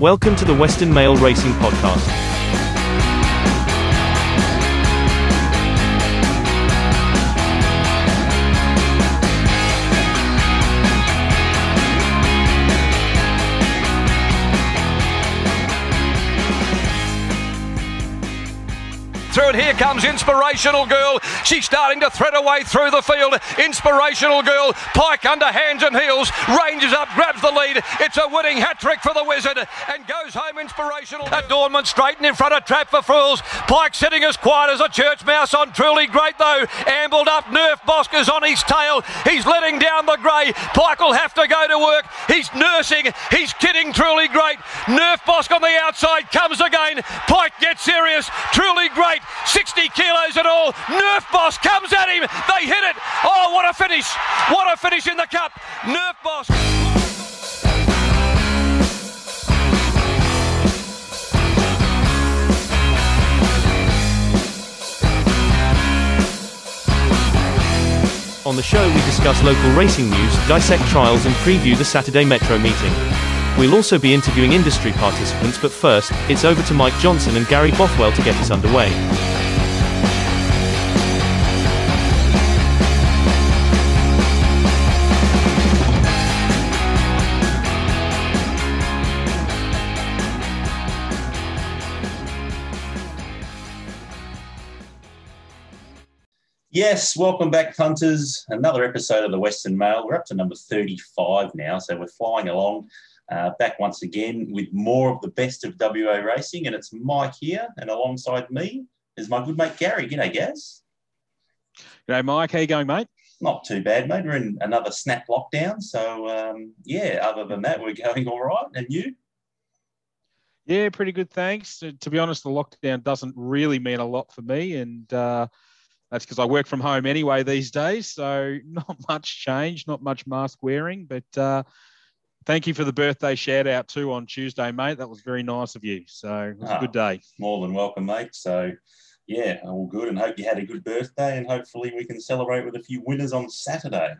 Welcome to the Western Mail Racing Podcast. Through it. Here comes Inspirational Girl. She's starting to thread her way through the field. Inspirational Girl. Pike under hands and heels. Ranges up, grabs the lead. It's a winning hat trick for the Wizard and goes home Inspirational. Adornment straight in front of Trap for Fools. Pike sitting as quiet as a church mouse on Truly Great though. Ambled up. Nerf Bosker's on his tail. He's letting down the grey. Pike will have to go to work. He's nursing. He's kidding Truly Great. Nerf Bosk on the outside comes again. Pike gets serious. Truly Great. 60 kilos at all. Nerf Boss comes at him. They hit it. Oh, what a finish. What a finish in the cup. Nerf Boss. On the show, we discuss local racing news, dissect trials, and preview the Saturday Metro meeting. We'll also be interviewing industry participants, but first, it's over to Mike Johnson and Gary Bothwell to get us underway. Yes, welcome back, punters. Another episode of the Western Mail. We're up to number 35 now, so we're flying along. Uh, back once again with more of the best of WA racing, and it's Mike here, and alongside me is my good mate Gary. G'day, Gaz. G'day, Mike. How you going, mate? Not too bad, mate. We're in another snap lockdown, so um, yeah. Other than that, we're going all right. And you? Yeah, pretty good. Thanks. To be honest, the lockdown doesn't really mean a lot for me, and uh, that's because I work from home anyway these days. So not much change, not much mask wearing, but. Uh, thank you for the birthday shout out too on Tuesday, mate. That was very nice of you. So it was a good day. More than welcome, mate. So yeah, all good and hope you had a good birthday and hopefully we can celebrate with a few winners on Saturday.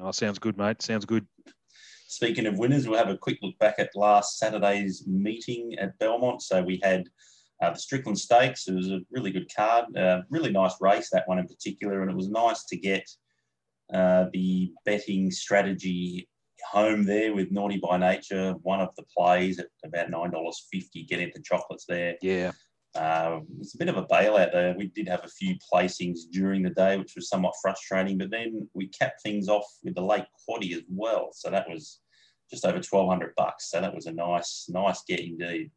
Oh, sounds good, mate. Sounds good. Speaking of winners, we'll have a quick look back at last Saturday's meeting at Belmont. So we had uh, the Strickland Stakes. It was a really good card, uh, really nice race, that one in particular. And it was nice to get uh, the betting strategy home there with Naughty by Nature, one of the plays at about $9.50, get into chocolates there. Yeah. Uh, it's a bit of a bailout there. We did have a few placings during the day, which was somewhat frustrating, but then we capped things off with the late quaddy as well. So that was just over 1200 bucks. So that was a nice, nice get indeed.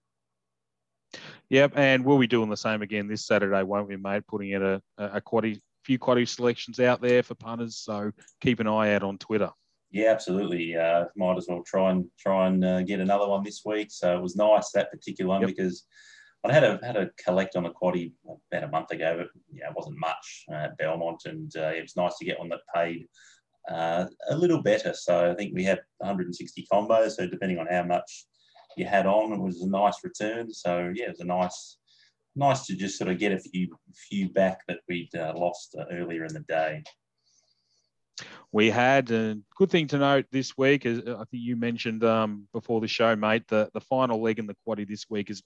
Yep, and we'll be doing the same again this Saturday, won't we, mate? Putting in a, a quaddy, few quaddy selections out there for punters. So keep an eye out on Twitter. Yeah, absolutely. Uh, might as well try and try and uh, get another one this week. So it was nice that particular one yep. because I had a had a collect on a quaddy about a month ago, but yeah, it wasn't much at Belmont, and uh, it was nice to get one that paid uh, a little better. So I think we had 160 combos. So depending on how much you had on, it was a nice return. So yeah, it was a nice nice to just sort of get a few few back that we'd uh, lost uh, earlier in the day. We had a good thing to note this week, is I think you mentioned um, before the show, mate, the, the final leg in the quaddy this week is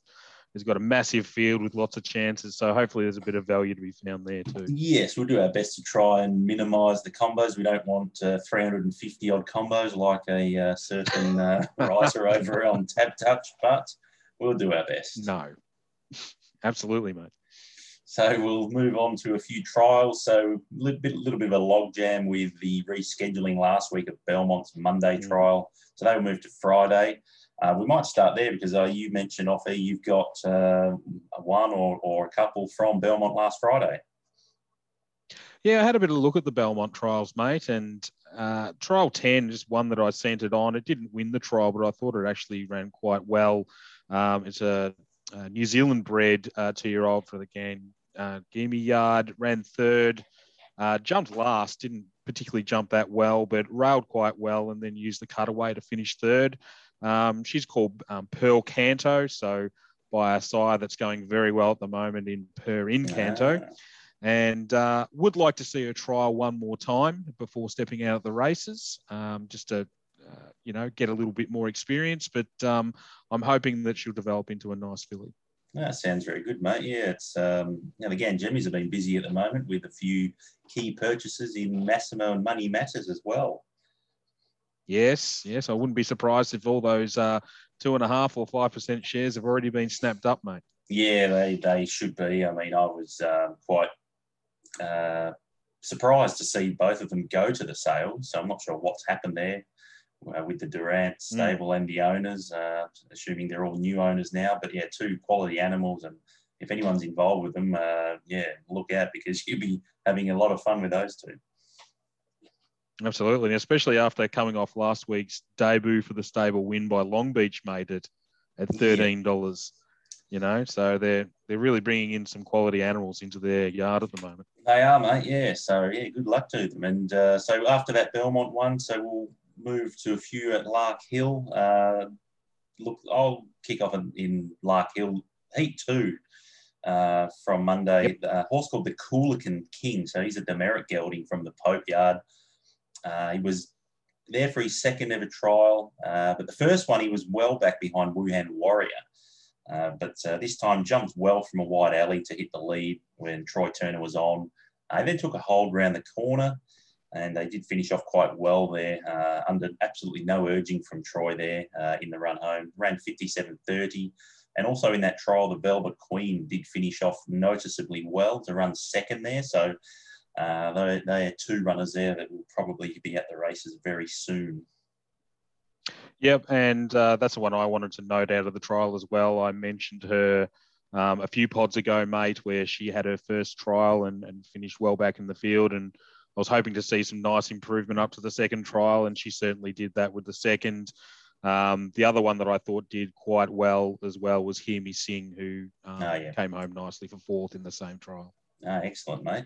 has got a massive field with lots of chances. So hopefully there's a bit of value to be found there too. Yes, we'll do our best to try and minimise the combos. We don't want uh, 350 odd combos like a uh, certain uh, writer over on TABtouch, but we'll do our best. No, absolutely, mate. So we'll move on to a few trials. So a little bit, little bit of a logjam with the rescheduling last week of Belmont's Monday mm. trial. So they will move to Friday. Uh, we might start there because uh, you mentioned off air you've got uh, one or, or a couple from Belmont last Friday. Yeah, I had a bit of a look at the Belmont trials, mate, and uh, trial 10 is one that I sent it on. It didn't win the trial, but I thought it actually ran quite well. Um, it's a, a, New Zealand bred uh, two year old for the game. Uh, Gimme Yard ran third, uh, jumped last, didn't particularly jump that well, but railed quite well and then used the cutaway to finish third. Um, she's called um, Pearl Canto, so by a sire that's going very well at the moment in Per Incanto. Yeah. And uh, would like to see her trial one more time before stepping out of the races, um, just to uh, you know, get a little bit more experience. But um, I'm hoping that she'll develop into a nice filly. That sounds very good, mate. Yeah, it's um, and again, Jimmy's have been busy at the moment with a few key purchases in Massimo and Money Matters as well. Yes, yes, I wouldn't be surprised if all those uh, two and a half or five percent shares have already been snapped up, mate. Yeah, they, they should be. I mean, I was um, quite uh, surprised to see both of them go to the sale. So I'm not sure what's happened there uh, with the Durrant hmm. stable mm. and the owners, uh, assuming they're all new owners now. But yeah, two quality animals. And if anyone's involved with them, uh, yeah, look out because you'll be having a lot of fun with those two. Absolutely, and especially after coming off last week's debut for the stable win by Long Beach made it at thirteen dollars. Yeah. You know, so they're they're really bringing in some quality animals into their yard at the moment. They are, mate. Yeah. So yeah, good luck to them. And uh, so after that Belmont one, so we'll move to a few at Lark Hill. Uh, look, I'll kick off in, in Lark Hill Heat Two uh, from Monday. Yep. A horse called the Coolican King. So he's a demerit gelding from the Pope Yard. Uh, he was there for his second ever trial, uh, but the first one he was well back behind Wuhan Warrior. Uh, but this time jumped well from a wide alley to hit the lead when Troy Turner was on. Uh, he then took a hold round the corner and they did finish off quite well there uh, under absolutely no urging from Troy there in the run home. Ran 57.30. And also in that trial, the Velvet Queen did finish off noticeably well to run second there. So uh, they, they are two runners there that will probably be at the races very soon. Yep, and uh, that's the one I wanted to note out of the trial as well. I mentioned her um, a few pods ago, mate, where she had her first trial and, and finished well back in the field. And I was hoping to see some nice improvement up to the second trial, and she certainly did that with the second. Um, the other one that I thought did quite well as well was Hear Me Sing, who um, oh, yeah. came home nicely for fourth in the same trial. Oh, excellent, mate.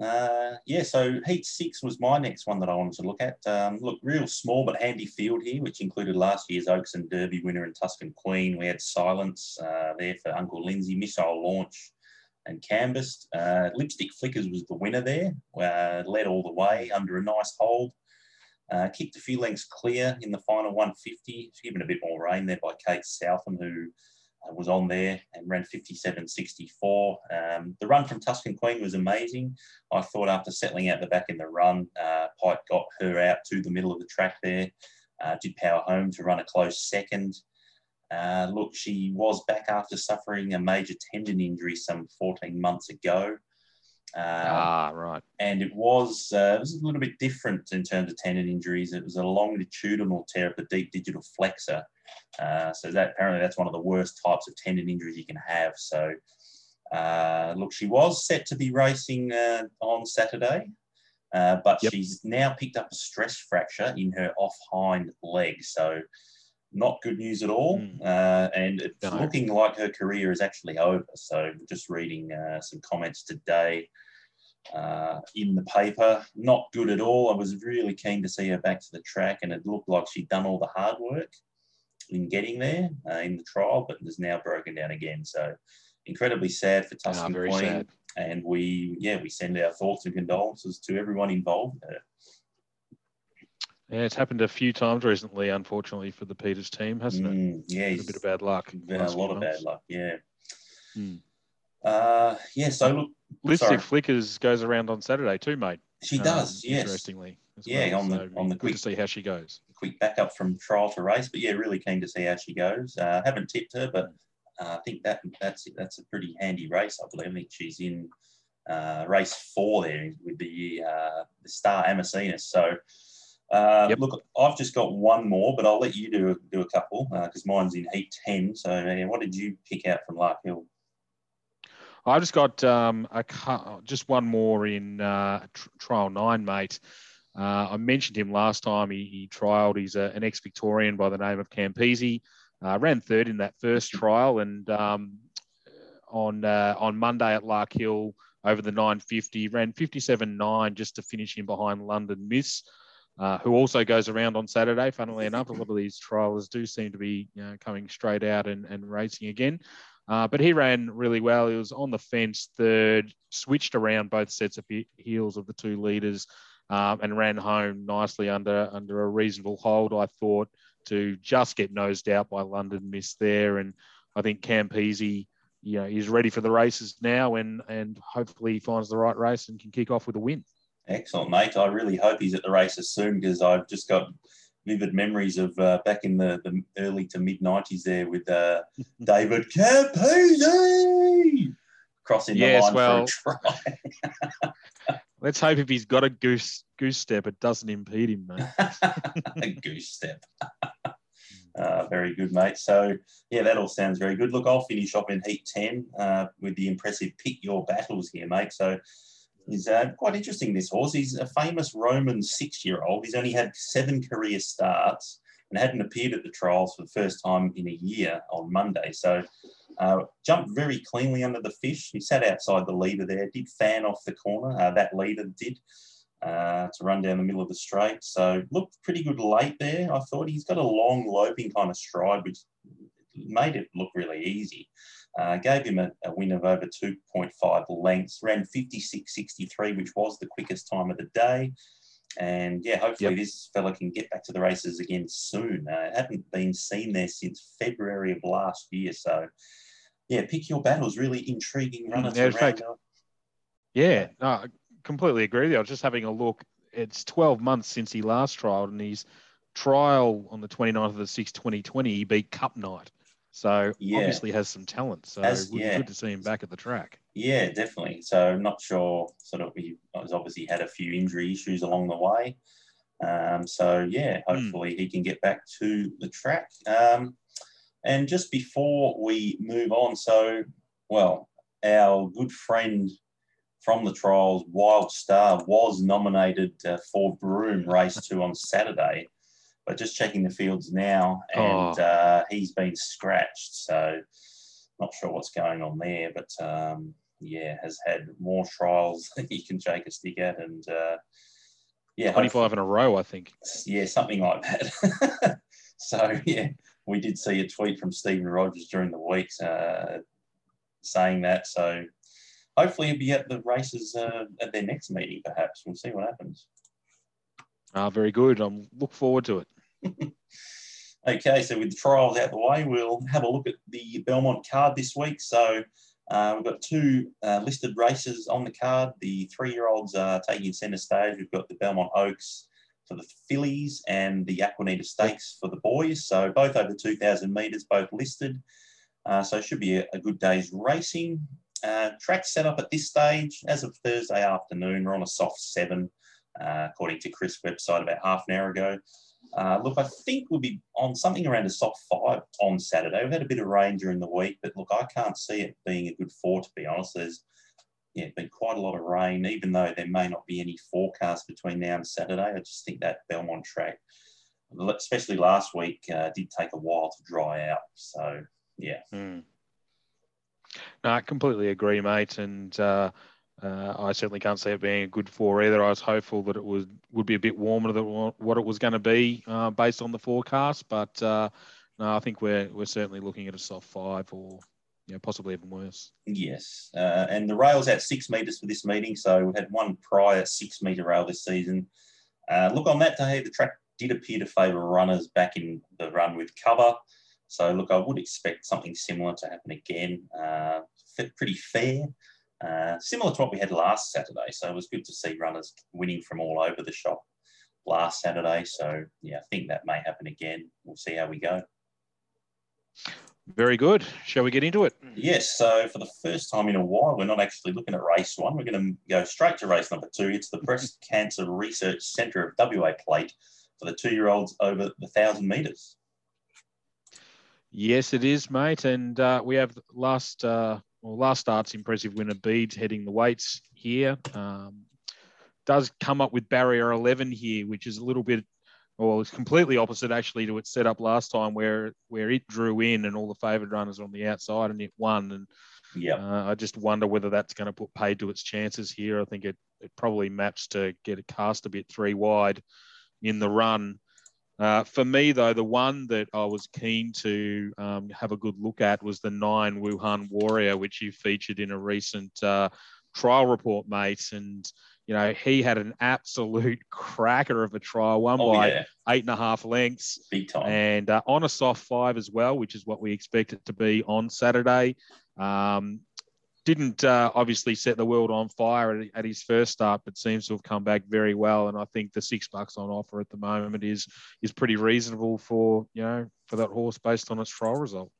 Uh, yeah, so Heat 6 was my next one that I wanted to look at. Um, look, real small but handy field here, which included last year's Oaks and Derby winner and Tuscan Queen. We had Silence uh, there for Uncle Lindsay, Missile Launch and Canvassed. Uh, Lipstick Flickers was the winner there, uh, led all the way under a nice hold. Uh, kicked a few lengths clear in the final 150, given a bit more rein there by Kate Southam, who uh, was on there and ran 57.64. Um, the run from Tuscan Queen was amazing. I thought after settling out the back in the run, uh, Pike got her out to the middle of the track there, uh, did power home to run a close second. Uh, look, she was back after suffering a major tendon injury some 14 months ago. Um, ah, right. And it was uh, it was a little bit different in terms of tendon injuries. It was a longitudinal tear of the deep digital flexor. Uh, so that apparently that's one of the worst types of tendon injuries you can have. So uh, look, she was set to be racing uh, on Saturday, uh, but yep. she's now picked up a stress fracture in her off hind leg. So not good news at all. Mm. and it's no. looking like her career is actually over. So just reading some comments today uh, in the paper. Not good at all. I was really keen to see her back to the track, and it looked like she'd done all the hard work in getting there uh, in the trial, but has now broken down again. So incredibly sad for Tuscan oh, Queen. Sad. And we, yeah, we send our thoughts and condolences to everyone involved there. Yeah, it's happened a few times recently, unfortunately, for the Peters team, hasn't it? Mm, yeah, a bit of bad luck. Been a lot of bad luck. Yeah. Mm. Uh, yeah. So look, Lipstick. Flickers goes around on Saturday too, mate. She does. Um, yes. Interestingly. Yeah, well. on the so on the quick to see how she goes. Quick backup from trial to race, but yeah, really keen to see how she goes. Uh, haven't tipped her, but uh, I think that that's that's a pretty handy race. I believe. I think she's in uh, race four there with the uh, the Star Amazinas. So. Uh, yep. Look, I've just got one more, but I'll let you do do a couple because uh, mine's in heat ten. So, what did you pick out from Lark Hill? I've just got um, a, just one more in uh, tr- trial nine, mate. Uh, I mentioned him last time. He, he trialled. He's a, an ex-Victorian by the name of Campese. Uh, ran third in that first trial, and um, on uh, on Monday at Lark Hill over the 950, ran 57.9 just to finish in behind London Miss. Uh, who also goes around on Saturday. Funnily enough, a lot of these trialers do seem to be you know, coming straight out and, and racing again. Uh, but he ran really well. He was on the fence third, switched around both sets of heels of the two leaders, um, and ran home nicely under under a reasonable hold. I thought to just get nosed out by London Miss there, and I think Campese, you know, is ready for the races now, and and hopefully he finds the right race and can kick off with a win. Excellent, mate. I really hope he's at the races soon because I've just got vivid memories of uh, back in the, the early to mid 90s there with uh, David Campese crossing yes, the line well, for a try. let's hope if he's got a goose goose step, it doesn't impede him, mate. a goose step. Uh, very good, mate. So, yeah, that all sounds very good. Look, I'll finish off in Heat 10 uh, with the impressive Pick Your Battles here, mate. So, he's uh, quite interesting, this horse. He's a famous Roman six year old. He's only had seven career starts and hadn't appeared at the trials for the first time in a year on Monday. So, uh, jumped very cleanly under the fish. He sat outside the leader there, did fan off the corner. Uh, that leader did uh, to run down the middle of the straight. So looked pretty good late there. I thought he's got a long loping kind of stride, which made it look really easy. Uh, gave him a, a, win of over 2.5 lengths, ran 56.63, which was the quickest time of the day. And yeah, hopefully yep. this fella can get back to the races again soon. Uh, hadn't been seen there since February of last year. So yeah, pick your battles. Really intriguing runner. Yeah, in fact, yeah, no, completely agree with you. I was just having a look. It's 12 months since he last trialed, and his trial on the 29th of the 6th, 2020, he beat Cup Night. So yeah. obviously has some talent. So As, would yeah. be good to see him back at the track. Yeah, definitely. So I'm not sure. Sort of, he has obviously had a few injury issues along the way. Um, so yeah, hmm. hopefully mm. he can get back to the track. Um, and just before we move on, so well, our good friend from the trials, Wild Star, was nominated uh, for Broom Race 2 on Saturday. But just checking the fields now, and oh. uh, he's been scratched. So not sure what's going on there. But um, yeah, has had more trials than he can shake a stick at. And uh, yeah, 25 in a row, I think. Yeah, something like that. so yeah, we did see a tweet from Stephen Rogers during the week uh, saying that. So hopefully he'll be at the races uh, at their next meeting, perhaps. We'll see what happens. Ah, very good. I'm look forward to it. okay, so with the trials out the way, we'll have a look at the Belmont card this week. So uh, we've got two uh, listed races on the card. The three-year-olds are taking centre stage. We've got the Belmont Oaks for the fillies and the Aquanita Stakes for the boys. So both over 2,000 metres, both listed. Uh, so it should be a, a good day's racing. Uh, track set up at this stage as of Thursday afternoon. We're on a soft seven, uh, according to Chris' website about half an hour ago. Uh, look, I think we'll be on something around a soft five on Saturday. We've had a bit of rain during the week, but look, I can't see it being a good four, to be honest. There's yeah, been quite a lot of rain, even though there may not be any forecast between now and Saturday. I just think that Belmont track, especially last week, uh, did take a while to dry out. So, yeah. Mm. No, I completely agree, mate. And uh, uh, I certainly can't see it being a good four either. I was hopeful that it was would be a bit warmer than what it was going to be uh, based on the forecast. But uh, no, I think we're we're certainly looking at a soft five or you know, possibly even worse. Yes, uh, and the rail's at six metres for this meeting, so we had one prior six metre rail this season. Uh, look, on that day, the track did appear to favour runners back in the run with cover. So, look, I would expect something similar to happen again. Uh, pretty fair, uh, similar to what we had last Saturday. So it was good to see runners winning from all over the shop last Saturday. So, yeah, I think that may happen again. We'll see how we go. Very good. Shall we get into it? Yes. So for the first time in a while, we're not actually looking at race one. We're going to go straight to race number two. It's the Breast Cancer Research Centre of WA Plate for the two-year-olds over the thousand metres. Yes, it is, mate. And uh, we have last uh, well, last start's impressive winner Beads heading the weights here. Um, does come up with barrier 11 here, which is a little bit well, it's completely opposite actually to its setup last time, where where it drew in and all the favoured runners on the outside and it won. And yeah, uh, I just wonder whether that's going to put paid to its chances here. I think it it probably maps to get a cast a bit three wide in the run. Uh, for me, though, the one that I was keen to um, have a good look at was the nine Wuhan Warrior, which you featured in a recent uh, trial report, mate. And you know, he had an absolute cracker of a trial, one oh, by yeah. eight and a half lengths. Big time. And uh, on a soft five as well, which is what we expect it to be on Saturday. Um, didn't uh, obviously set the world on fire at, at, his first start, but seems to have come back very well. And I think the six bucks on offer at the moment is is pretty reasonable for you know for that horse based on its trial result.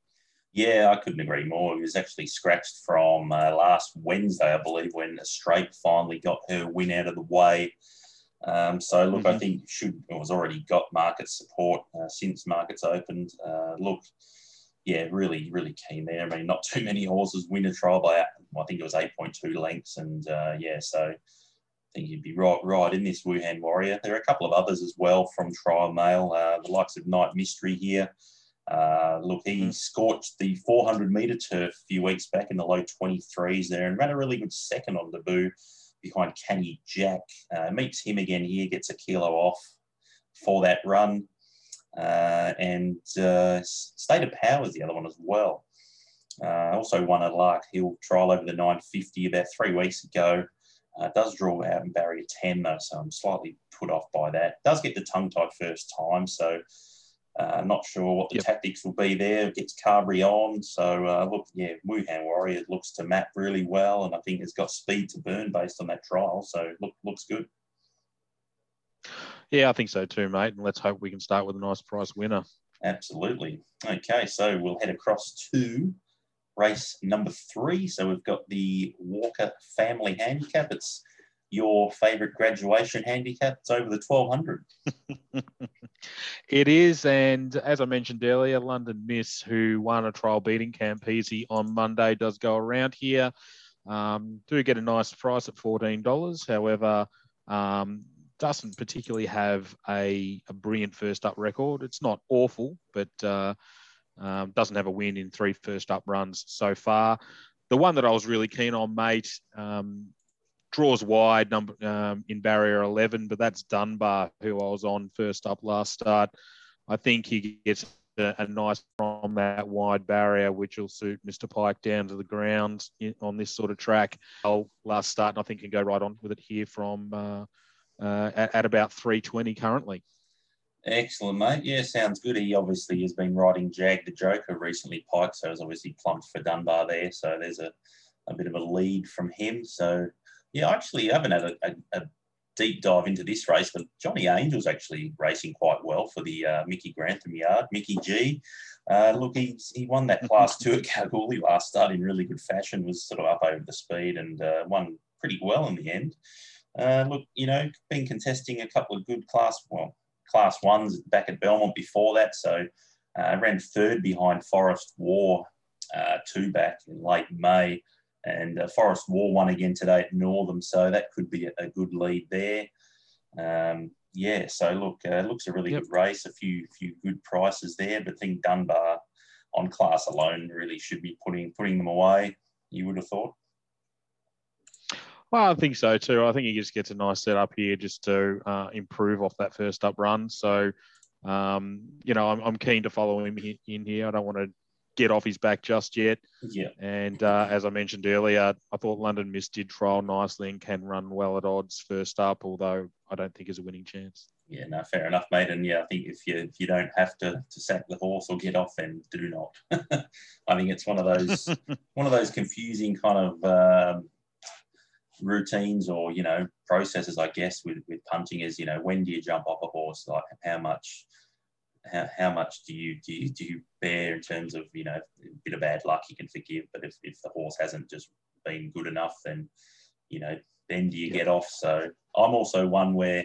Yeah, I couldn't agree more. He was actually scratched from uh, last Wednesday, I believe, when Straight finally got her win out of the way. Um, so look, mm-hmm. I think should was already got market support uh, since markets opened. Uh, look, yeah, really, really keen there. I mean, not too many horses win a trial by, I think it was 8.2 lengths. And uh, yeah, so I think you'd be right, right in this Wuhan Warrior. There are a couple of others as well from Trial Mail, uh, the likes of Night Mystery here. Uh, look, he mm. scorched the 400 metre turf a few weeks back in the low 23s there and ran a really good second on debut behind Canny Jack. Uh, meets him again here, gets a kilo off for that run. Uh, and uh, State of Power is the other one as well. Uh, also won a Lark Hill trial over the 950 about three weeks ago. Uh, does draw out in barrier 10 though, so I'm slightly put off by that. Does get the tongue tied first time, so uh, not sure what the yep. tactics will be there. Gets Carberry on, so uh, look, yeah, Wuhan Warrior looks to map really well, and I think it's got speed to burn based on that trial. So look, looks good. Yeah, I think so too, mate. And let's hope we can start with a nice price winner. Absolutely. Okay, so we'll head across to race number three. So we've got the Walker Family Handicap. It's your favourite graduation handicap. It's over the 1200. it is. And as I mentioned earlier, London Miss, who won a trial beating Campese on Monday, does go around here. Um, do get a nice price at $14. However, um, doesn't particularly have a, a brilliant first up record. It's not awful, but uh, um, doesn't have a win in three first up runs so far. The one that I was really keen on, mate, um, draws wide number um, in barrier 11, but that's Dunbar, who I was on first up last start. I think he gets a, a nice from that wide barrier, which will suit Mr. Pike down to the ground in, on this sort of track. I'll last start, and I think can go right on with it here from uh, uh, at, at about 320 currently. Excellent, mate. Yeah, sounds good. He obviously has been riding Jag the Joker recently, Pike, so has obviously plumped for Dunbar there. So there's a, a bit of a lead from him. So, yeah, actually, I haven't had a, a, a deep dive into this race, but Johnny Angel's actually racing quite well for the uh, Mickey Grantham yard. Mickey G, uh, look, he, he won that class two at Kalgoorlie last start in really good fashion, was sort of up over the speed and uh, won pretty well in the end. Uh, look, you know, been contesting a couple of good class, well, class ones back at Belmont before that. So uh, ran third behind Forest War uh, two back in late May. And uh, Forest War won again today at Northam. So that could be a, a good lead there. Um, yeah, so look, uh, looks a really yep. good race. A few few good prices there, but I think Dunbar on class alone really should be putting putting them away. You would have thought. Well, I think so too. I think he just gets a nice setup here just to uh, improve off that first up run. So, um, you know, I'm, I'm, keen to follow him in here. I don't want to get off his back just yet. Yeah. And uh, as I mentioned earlier, I thought London Miss did trial nicely and can run well at odds first up, although I don't think is a winning chance. Yeah, no, fair enough, mate. And yeah, I think if you if you don't have to to sack the horse or get off, then do not. I think it's one of those one of those confusing kind of um, routines or you know processes i guess with with punting is you know when do you jump off a horse like how much how, how much do you, do you do you bear in terms of you know a bit of bad luck you can forgive but if, if the horse hasn't just been good enough then you know then do you yeah. get off so i'm also one where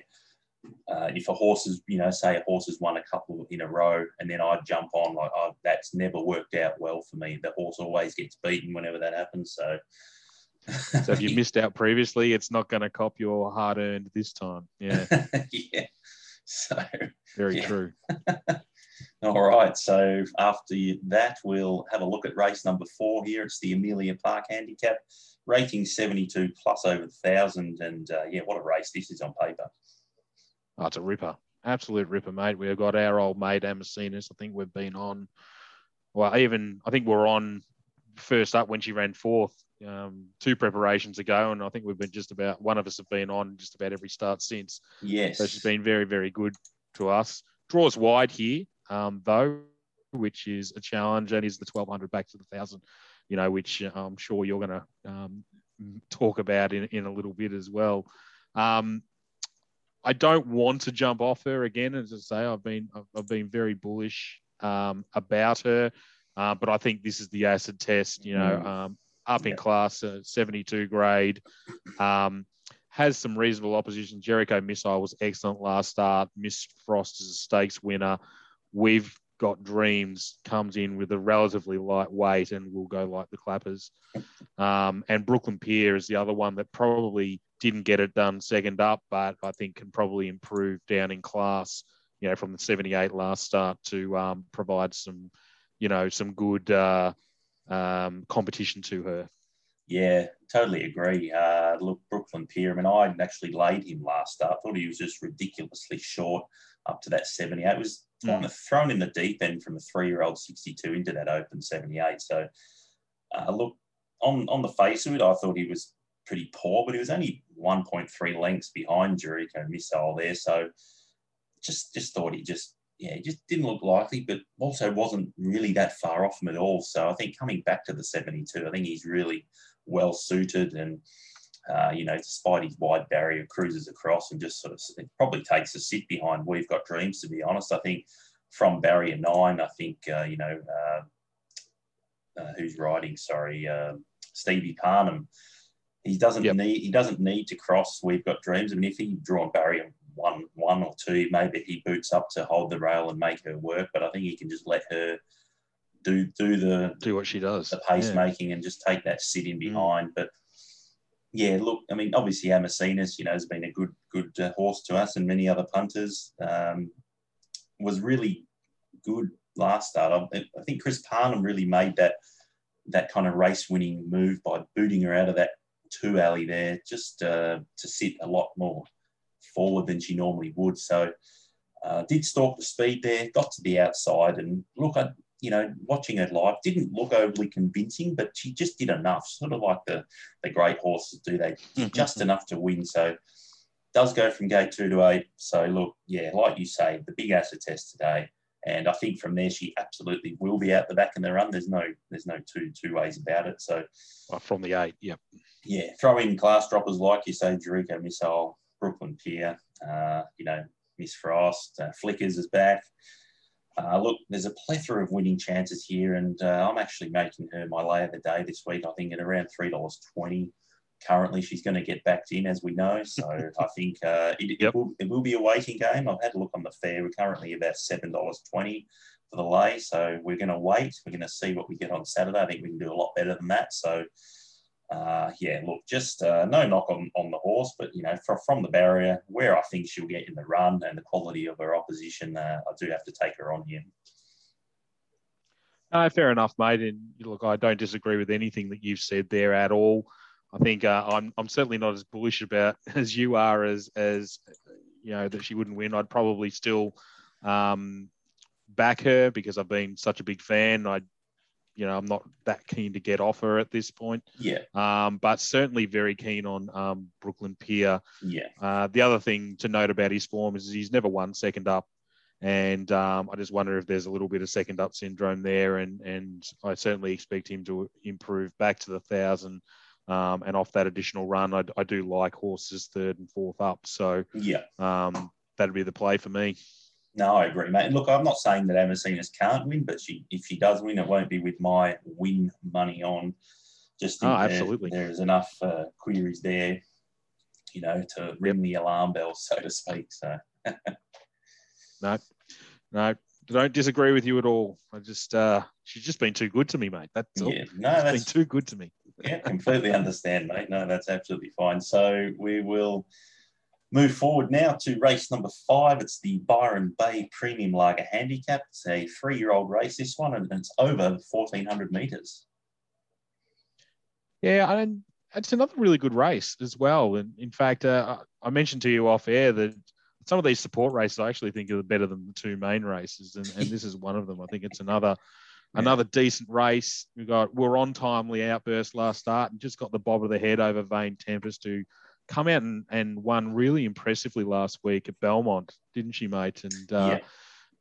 uh, if a horse is, you know, say a horse has won a couple in a row and then I jump on, like, oh, that's never worked out well for me. The horse always gets beaten whenever that happens. So so if you missed out previously, it's not going to cop your hard earned this time. Yeah. yeah. So very yeah. true. All right. So after that, we'll have a look at race number four here. It's the Amelia Park Handicap, rating 72 plus over 1,000. And uh, yeah, what a race this is on paper. Oh, it's a ripper. Absolute ripper, mate. We've got our old mate Amazinas. I think we've been on, well, even, I think we're on first up when she ran fourth um, two preparations ago, and I think we've been just about one of us have been on just about every start since. Yes. So she's been very, very good to us. Draws wide here, um, though, which is a challenge, and is the 1200 back to the 1000, you know, which I'm sure you're going to um, talk about in, in a little bit as well. Um, I don't want to jump off her again. As I say, I've been I've been very bullish um, about her, uh, but I think this is the acid test. You know, mm. um, up in class, uh, 72 grade, um, has some reasonable opposition. Jericho Missile was excellent last start. Miss Frost is a stakes winner. We've got dreams comes in with a relatively light weight and will go like the clappers. Um, and Brooklyn Pier is the other one that probably didn't get it done second up, but I think can probably improve down in class, you know, from the 78 last start to um, provide some, you know, some good uh, um, competition to her. Yeah, totally agree. Uh, look, Brooklyn Pier, I mean, I actually laid him last start. I thought he was just ridiculously short up to that 78. It was mm. thrown in the deep end from a three year old 62 into that open 78. So, uh, look, on, on the face of it, I thought he was pretty poor, but he was only 1.3 lengths behind Jericho Missile there. So just just thought he just yeah, it just didn't look likely, but also wasn't really that far off him at all. So I think coming back to the 72, I think he's really well suited and uh, you know, despite his wide barrier, cruises across and just sort of it probably takes a sit behind. We've got dreams, to be honest. I think from barrier nine, I think uh, you know uh, uh who's riding. Sorry, uh, Stevie Parnham he doesn't yep. need he doesn't need to cross. We've got dreams. I mean, if he drawn barrier one one or two, maybe he boots up to hold the rail and make her work. But I think he can just let her do do the do what she does, the pacemaking, yeah. and just take that sit in mm. behind. Mm. But yeah, look, I mean, obviously Amazinas, you know, has been a good good uh, horse to us and many other punters. Um, was really good last start. I, I think Chris Parnham really made that that kind of race winning move by booting her out of that two alley there just uh, to sit a lot more forward than she normally would. So uh, did stalk the speed there, got to the outside, and look, I, you know, watching her live didn't look overly convincing, but she just did enough, sort of like the the great horses do. They did just enough to win. So does go from gate two to eight. So look, yeah, like you say, the big acid test today. And I think from there she absolutely will be out the back in the run. There's no there's no two two ways about it. So well, from the eight, yep. Yeah, throw in class droppers like you say, Jericho Missile, Brooklyn Pier, uh, you know, Miss Frost, uh, Flickers is back. Uh, look, there's a plethora of winning chances here, and uh, I'm actually making her my lay of the day this week. I think at around three dollars twenty. Currently, she's going to get backed in, as we know. So I think uh, it, yep. it, will, it will be a waiting game. I've had a look on the fair. We're currently about seven dollars twenty for the lay. So we're going to wait. We're going to see what we get on Saturday. I think we can do a lot better than that. So uh, yeah, look, just uh, no knock on, on the horse, but you know, from, from the barrier, where I think she'll get in the run and the quality of her opposition, uh, I do have to take her on here. No, fair enough, mate. And look, I don't disagree with anything that you've said there at all. I think uh, I'm I'm certainly not as bullish about as you are as as you know that she wouldn't win. I'd probably still um, back her because I've been such a big fan. I you know I'm not that keen to get off her at this point. Yeah. Um, but certainly very keen on um, Brooklyn Pier. Yeah. Uh, the other thing to note about his form is he's never won second up. And um, I just wonder if there's a little bit of second up syndrome there, and and I certainly expect him to improve back to the thousand um, and off that additional run, I, I, do like horses third and fourth up. So yeah, um, that'd be the play for me. No, I agree, mate. And look, I'm not saying that Amazinas can't win, but she, if she does win, it won't be with my win money on. Just oh, absolutely. There, there's enough uh, queries there, you know, to ring the alarm bell, so to speak. So no, no, don't disagree with you at all. I just uh, she's just been too good to me, mate. That's all. Yeah, no, she's that's been too good to me yeah, completely understand, mate. No, that's absolutely fine. So we will move forward now to race number five. It's the Byron Bay Premium Lager Handicap. It's a three-year-old race, this one, and it's over 1,400 metres. Yeah, and it's another really good race as well. And in fact, uh, I mentioned to you off air that some of these support races I actually think are better than the two main races, and, and this is one of them. I think it's another another decent race. We got we're on timely outburst last start and just got the bob of the head over Vain Tempest to come out and, and won really impressively last week at Belmont, didn't she, mate? And uh,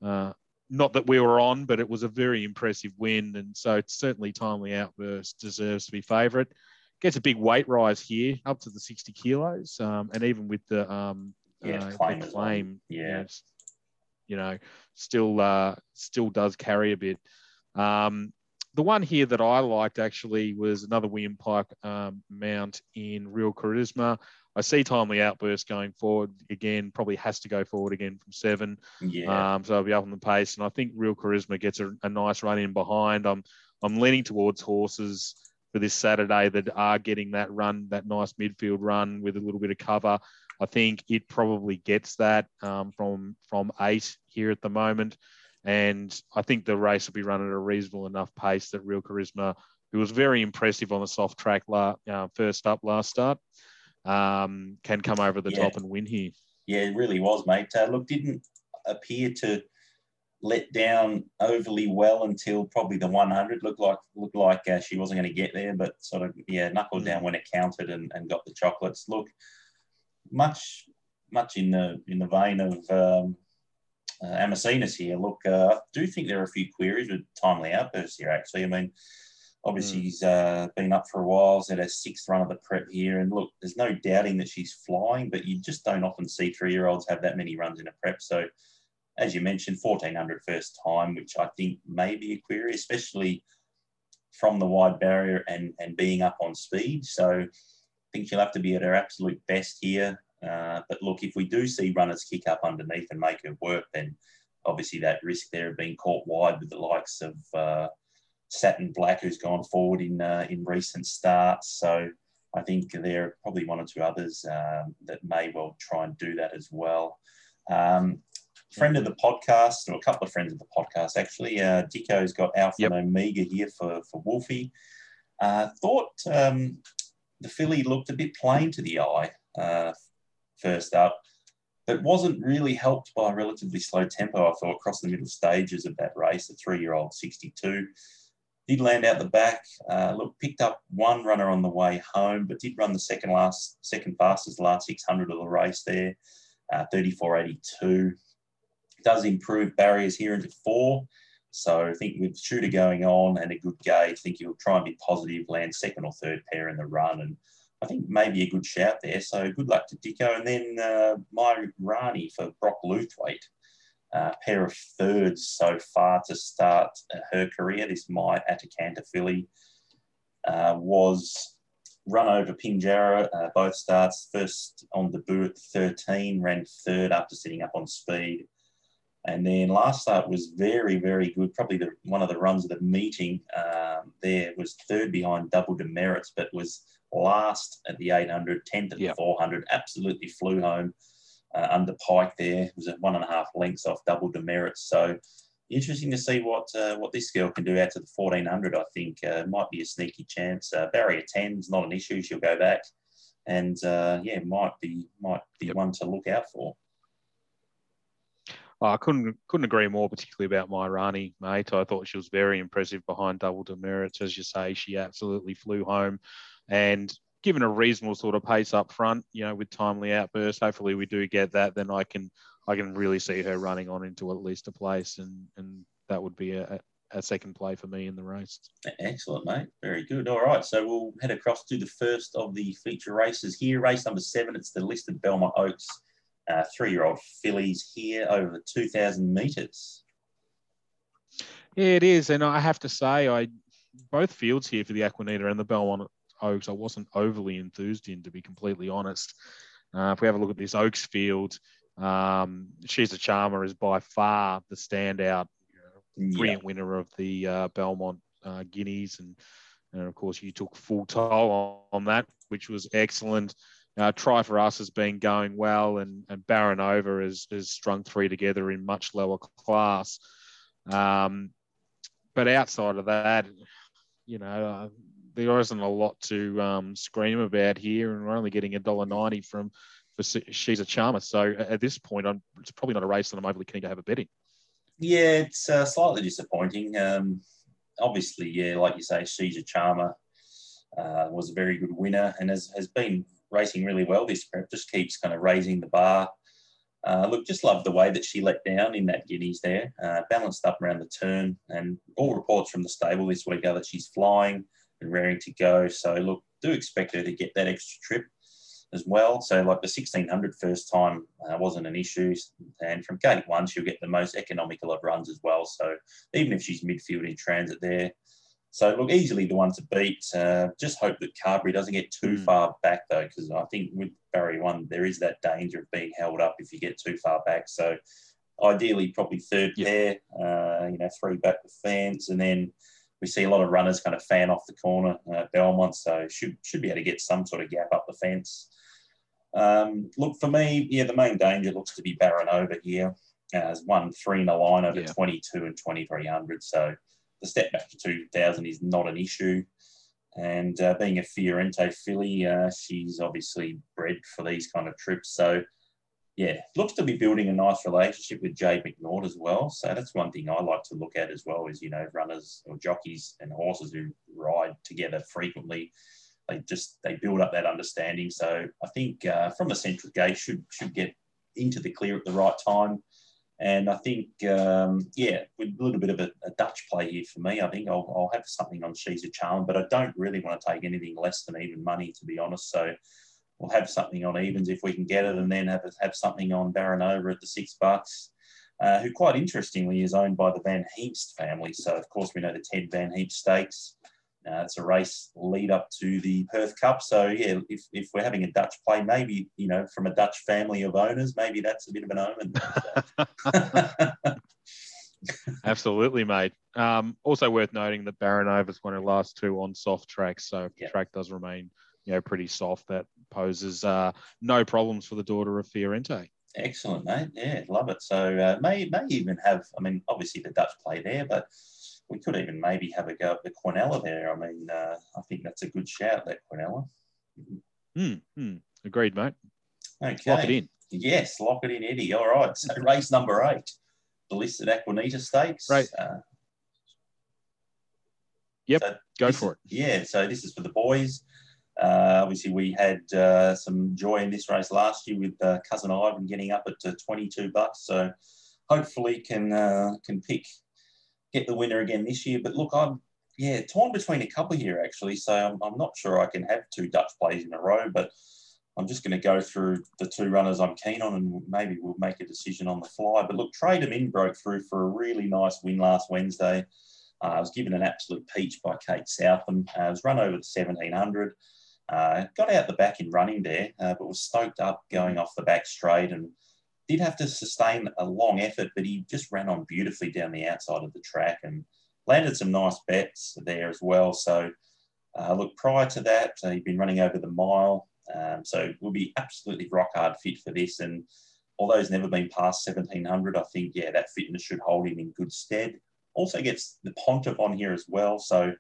yeah. uh, not that we were on, but it was a very impressive win. And so it's certainly timely outburst deserves to be favourite. Gets a big weight rise here, up to the 60 kilos. Um, and even with the, um, yeah, uh, claim, the claim yeah. You know, you know, still uh, still does carry a bit. Um, the one here that I liked actually was another William Pike um, mount in Real Charisma. I see Timely Outburst going forward again, probably has to go forward again from seven. Yeah. Um, so I'll be up on the pace. And I think Real Charisma gets a, a nice run in behind. I'm, I'm leaning towards horses for this Saturday that are getting that run, that nice midfield run with a little bit of cover. I think it probably gets that um, from from eight here at the moment, and I think the race will be run at a reasonable enough pace that Real Charisma, who was very impressive on the soft track la, uh, first up last start, um, can come over the yeah. top and win here. Yeah, it really was, mate. Uh, look, didn't appear to let down overly well until probably the 100. Looked like looked like uh, she wasn't going to get there, but sort of yeah knuckled mm. down when it counted and, and got the chocolates. Look, much much in the in the vein of um, uh, Amazinas here. Look, uh, I do think there are a few queries with timely outbursts here. Actually, I mean, obviously mm. he's uh, been up for a while. He's had a sixth run of the prep here, and look, there's no doubting that she's flying, but you just don't often see three year olds have that many runs in a prep. So. As you mentioned, 1400 first time, which I think may be a query, especially from the wide barrier and, and being up on speed. So I think she'll have to be at her absolute best here. Uh, but look, if we do see runners kick up underneath and make it work, then obviously that risk there of being caught wide with the likes of uh, Satin Black, who's gone forward in uh, in recent starts. So I think there are probably one or two others um, that may well try and do that as well. Um, friend of the podcast, or a couple of friends of the podcast actually, uh, Dicko's got Alpha yep. and Omega here for for Wolfie. Uh, thought um, the filly looked a bit plain to the eye uh, first up, but wasn't really helped by a relatively slow tempo, I thought, across the middle stages of that race. A three year old 62 did land out the back. Uh, look, picked up one runner on the way home, but did run the second last, second fastest last 600 of the race there, uh, 34.82. Does improve barriers here into four. So I think with shooter going on and a good gauge, I think he'll try and be positive, land second or third pair in the run. And I think maybe a good shout there. So good luck to Dicko. And then uh, my Rani for Brock Luthwaite. Uh, pair of thirds so far to start her career. This my Atacanta filly uh, was run over Pinjarra, uh, both starts. First on debut at 13, ran third after sitting up on speed. And then last start was very, very good. Probably the, one of the runs of the meeting um, there was third behind double demerits, but was last at the 800, 10th at yep. the 400. Absolutely flew home uh, under Pike there. It was at one and a half lengths off double demerits. So interesting to see what uh, what this girl can do out to the 1400. I think uh, might be a sneaky chance. Uh, barrier 10 is not an issue. She'll go back, and uh, yeah, might be might be yep. one to look out for. Oh, I couldn't couldn't agree more, particularly about my Rani, mate. I thought she was very impressive behind double demerits. As you say, she absolutely flew home. And given a reasonable sort of pace up front, you know, with timely outbursts, hopefully we do get that, then I can I can really see her running on into at least a place and and that would be a, a second play for me in the race. Excellent, mate. Very good. All right. So we'll head across to the first of the feature races here. Race number seven. It's the listed Belmont Oaks uh, three-year-old fillies here over 2,000 metres. Yeah, it is, and I have to say, I both fields here for the Aquanita and the Belmont Oaks, I wasn't overly enthused in, to be completely honest. Uh, if we have a look at this Oaks field, um, she's a charmer is by far the standout, you know, brilliant yeah. winner of the uh, Belmont uh, Guineas, and and of course you took full toll on, on that, which was excellent. Uh, Try for Us has been going well, and, and Baron Over has, has strung three together in much lower class. Um, but outside of that, you know, uh, there isn't a lot to um, scream about here, and we're only getting a dollar ninety from for she's a charmer. So at this point, I'm, it's probably not a race that I'm overly keen to have a bet in. Yeah, it's uh, slightly disappointing. Um, obviously, yeah, like you say, she's a charmer. Uh, was a very good winner and has, has been racing really well this prep. Just keeps kind of raising the bar. Uh, look, just love the way that she let down in that guineas there. Uh, balanced up around the turn, and all reports from the stable this week are that she's flying and raring to go. So look, do expect her to get that extra trip as well. So like the 1600 first time uh, wasn't an issue, and from gate one she'll get the most economical of runs as well. So even if she's midfield in transit there. So look, easily the one to beat. Uh, just hope that Carberry doesn't get too mm. far back though, because I think with barrier one there is that danger of being held up if you get too far back. So ideally probably third pair, uh, you know, three back the fans, and then we see a lot of runners kind of fan off the corner at Belmont, so should should be able to get some sort of gap up the fence. Um, look for me, yeah, the main danger looks to be Baranova here. Uh, has won three in a line over yeah. 22 and 2300. So the step back to 2000 is not an issue. And uh, being a Fiorente filly, uh, she's obviously bred for these kind of trips. So yeah, looks to be building a nice relationship with Jade McNaught as well. So that's one thing I like to look at as well is, you know, runners or jockeys and horses who ride together frequently. They just, they build up that understanding. So I think uh, from the central gate should, should get into the clear at the right time. And I think, um, yeah, with a little bit of a, a, Dutch play here for me, I think I'll, I'll have something on She's a Charm, but I don't really want to take anything less than even money, to be honest. So we'll have something on evens if we can get it, and then have have something on Baranova at the six bucks. Uh, who quite interestingly is owned by the Van Heemst family. So of course we know the Ted Van Heemst Stakes. Uh, it's a race lead up to the Perth Cup. So yeah, if, if we're having a Dutch play, maybe you know from a Dutch family of owners, maybe that's a bit of an omen. Absolutely, mate. Um, also worth noting that Baranova's one of the last two on soft tracks. So if the track does remain you know, pretty soft. That poses uh, no problems for the daughter of Fiorente. Excellent, mate. Yeah, love it. So uh, may may even have. I mean, obviously the Dutch play there, but we could even maybe have a go at the Quinella there. I mean, uh, I think that's a good shout, that Quinella. Hmm. hmm. Agreed, mate. Okay. Lock it in. Yes, lock it in, Eddie. All right. So race number eight, the listed Aquanita Stakes. Right. Uh, yep. So go for it. Yeah. So this is for the boys. Uh, obviously, we had uh, some joy in this race last year with uh, cousin Ivan getting up at 22 bucks. So hopefully can uh, can pick get the winner again this year. But look, I'm yeah torn between a couple here actually. So I'm, I'm not sure I can have two Dutch plays in a row, but I'm just going to go through the two runners I'm keen on, and maybe we'll make a decision on the fly. But look, Trade Them In broke through for a really nice win last Wednesday. Uh, I was given an absolute peach by Kate Southam. Uh, I was run over the 1700. Uh, got out the back in running there, uh, but was stoked up going off the back straight and did have to sustain a long effort, but he just ran on beautifully down the outside of the track and landed some nice bets there as well. So, uh, look, prior to that, uh, he'd been running over the mile, um, so will be absolutely rock hard fit for this. And although he's never been past 1700, I think yeah, that fitness should hold him in good stead. Also gets the Pontiff on here as well, so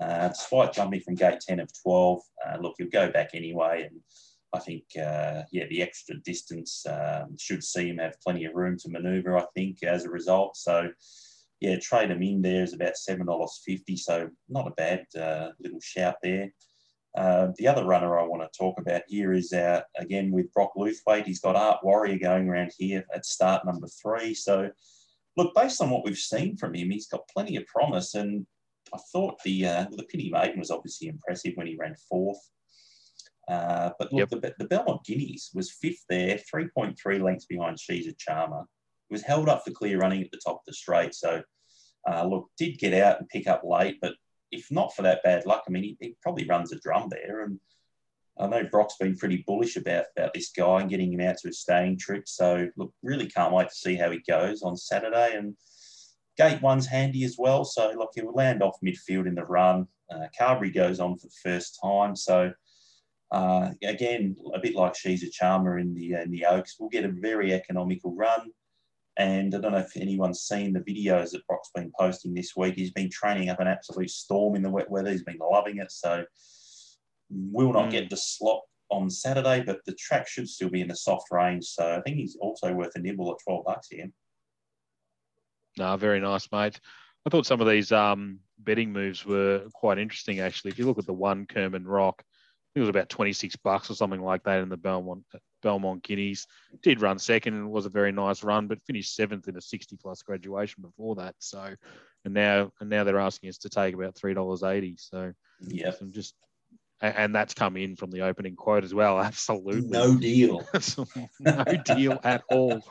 uh, jumping from gate 10 of 12, uh, look, he'll go back anyway. And I think, uh, yeah, the extra distance um, should see him have plenty of room to manoeuvre, I think, as a result. So, yeah, trade him in there is about $7.50. So, not a bad uh, little shout there. Uh, the other runner I want to talk about here is uh, again with Brock Luthwaite. He's got Art Warrior going around here at start number three. So, look, based on what we've seen from him, he's got plenty of promise. And I thought the uh, the Penny Maiden was obviously impressive when he ran fourth. Uh, but look, yep. the, the Belmont Guineas was fifth there, 3.3 lengths behind She's a Charmer. It was held up for clear running at the top of the straight. So, uh, look, did get out and pick up late, but if not for that bad luck, I mean, he, he, probably runs a drum there. And I know Brock's been pretty bullish about, about this guy and getting him out to a staying trip. So, look, really can't wait to see how he goes on Saturday. And Gate one's handy as well, so like he will land off midfield in the run. Uh, Carberry goes on for the first time, so uh, again, a bit like she's a charmer in the in the Oaks, we'll get a very economical run. And I don't know if anyone's seen the videos that Brock's been posting this week. He's been training up an absolute storm in the wet weather. He's been loving it. So we'll not mm. get the slot on Saturday, but the track should still be in the soft range. So I think he's also worth a nibble at 12 bucks here. No, very nice, mate. I thought some of these um, betting moves were quite interesting, actually. If you look at the one Kerman Rock, I think it was about 26 bucks or something like that in the Belmont Belmont Guineas. Did run second and it was a very nice run, but finished seventh in a 60 plus graduation before that. So, and now and now they're asking us to take about three dollars eighty. So, yeah, I'm just and that's come in from the opening quote as well. Absolutely, no deal, no deal at all.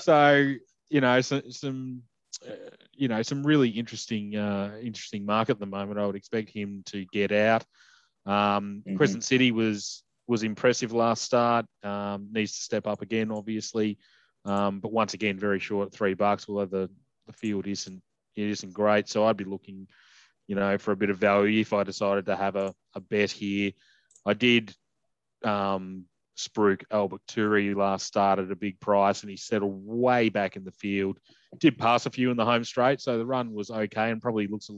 So, you know, some, some you know, some really interesting, uh, interesting market at the moment. I would expect him to get out. Um, mm-hmm. Crescent City was was impressive last start. Um, needs to step up again, obviously, um, but once again, very short, three bucks. Although the the field isn't it isn't great, so I'd be looking, you know, for a bit of value if I decided to have a, a bet here. I did um, Spruik Albert Turi last start at a big price, and he settled way back in the field. Did pass a few in the home straight, so the run was okay, and probably looks,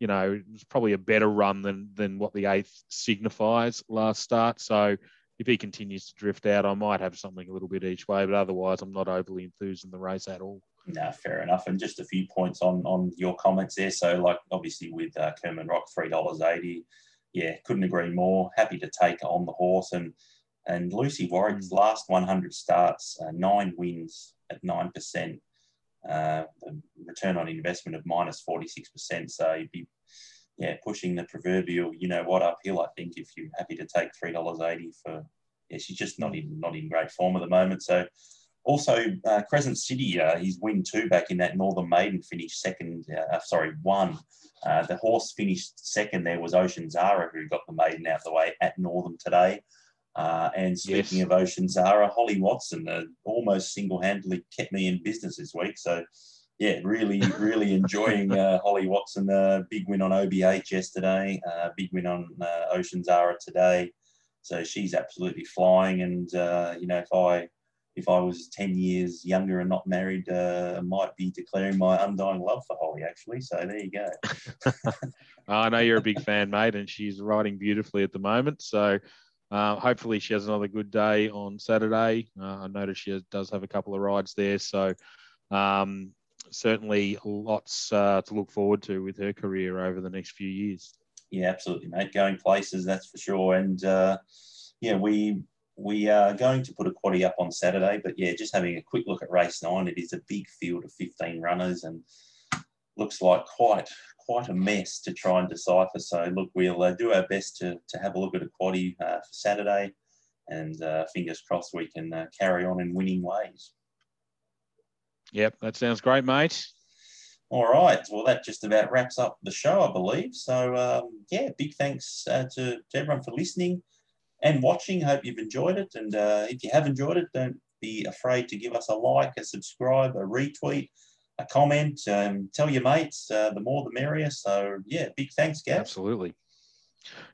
you know, it was probably a better run than than what the eighth signifies last start. So if he continues to drift out, I might have something a little bit each way, but otherwise, I'm not overly enthused in the race at all. No, fair enough. And just a few points on on your comments there. So, like obviously with uh, Kerman Rock, three dollars eighty. Yeah, couldn't agree more. Happy to take on the horse and and Lucy Warwick's mm. last 100 starts, uh, nine wins at 9%, uh, the return on investment of minus 46%. So you'd be yeah, pushing the proverbial, you know what, uphill, I think, if you're happy to take $3.80 for, yeah, she's just not in, not in great form at the moment. So also, uh, Crescent City, uh, he's win two back in that Northam Maiden, finished second, uh, uh sorry, one. Uh, the horse finished second there was Ocean Zara, who got the maiden out of the way at Northam today. Uh, and speaking yes. of Ocean Zara, Holly Watson uh, almost single-handedly kept me in business this week. So, yeah, really, really enjoying uh, Holly Watson. Uh, big win on OBH yesterday. Uh, big win on uh, Ocean Zara today. So she's absolutely flying. And you know, if I if I was ten years younger and not married, I might be declaring my undying love for Holly. Actually, so there you go. I know you're a big fan, mate, and she's riding beautifully at the moment. So uh, hopefully, she has another good day on Saturday. Uh, I noticed she has, does have a couple of rides there, so um, certainly lots uh, to look forward to with her career over the next few years. Yeah, absolutely, mate. Going places, that's for sure. And uh, yeah, we we are going to put a quaddy up on Saturday, but yeah, just having a quick look at race nine. It is a big field of 15 runners and looks like quite quite a mess to try and decipher. So look, we'll uh, do our best to, to have a look at a quaddy uh, for Saturday, and uh, fingers crossed we can uh, carry on in winning ways. Yep, that sounds great, mate. All right. Well, that just about wraps up the show, I believe. So, um, yeah, big thanks uh, to, to, everyone for listening and watching. Hope you've enjoyed it. And uh, if you have enjoyed it, don't be afraid to give us a like, a subscribe, a retweet a comment. Um, tell your mates. Uh, the more, the merrier. So yeah, big thanks, Gav. Absolutely.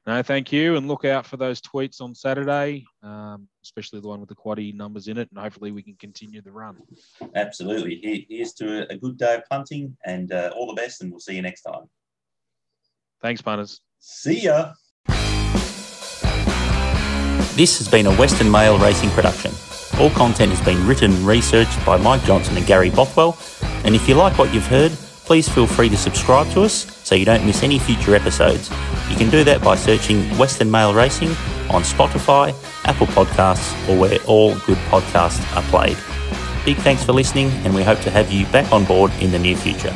No, thank you, and look out for those tweets on Saturday, um, especially the one with the quaddy numbers in it, and hopefully we can continue the run. Absolutely. Here's to a good day of punting, and uh, all the best, and we'll see you next time. Thanks, punters. See ya. This has been a Western Mail Racing production. All content has been written and researched by Mike Johnson and Gary Bothwell and if you like what you've heard, please feel free to subscribe to us so you don't miss any future episodes. You can do that by searching Western Mail Racing on Spotify, Apple Podcasts, or where all good podcasts are played. Big thanks for listening, and we hope to have you back on board in the near future.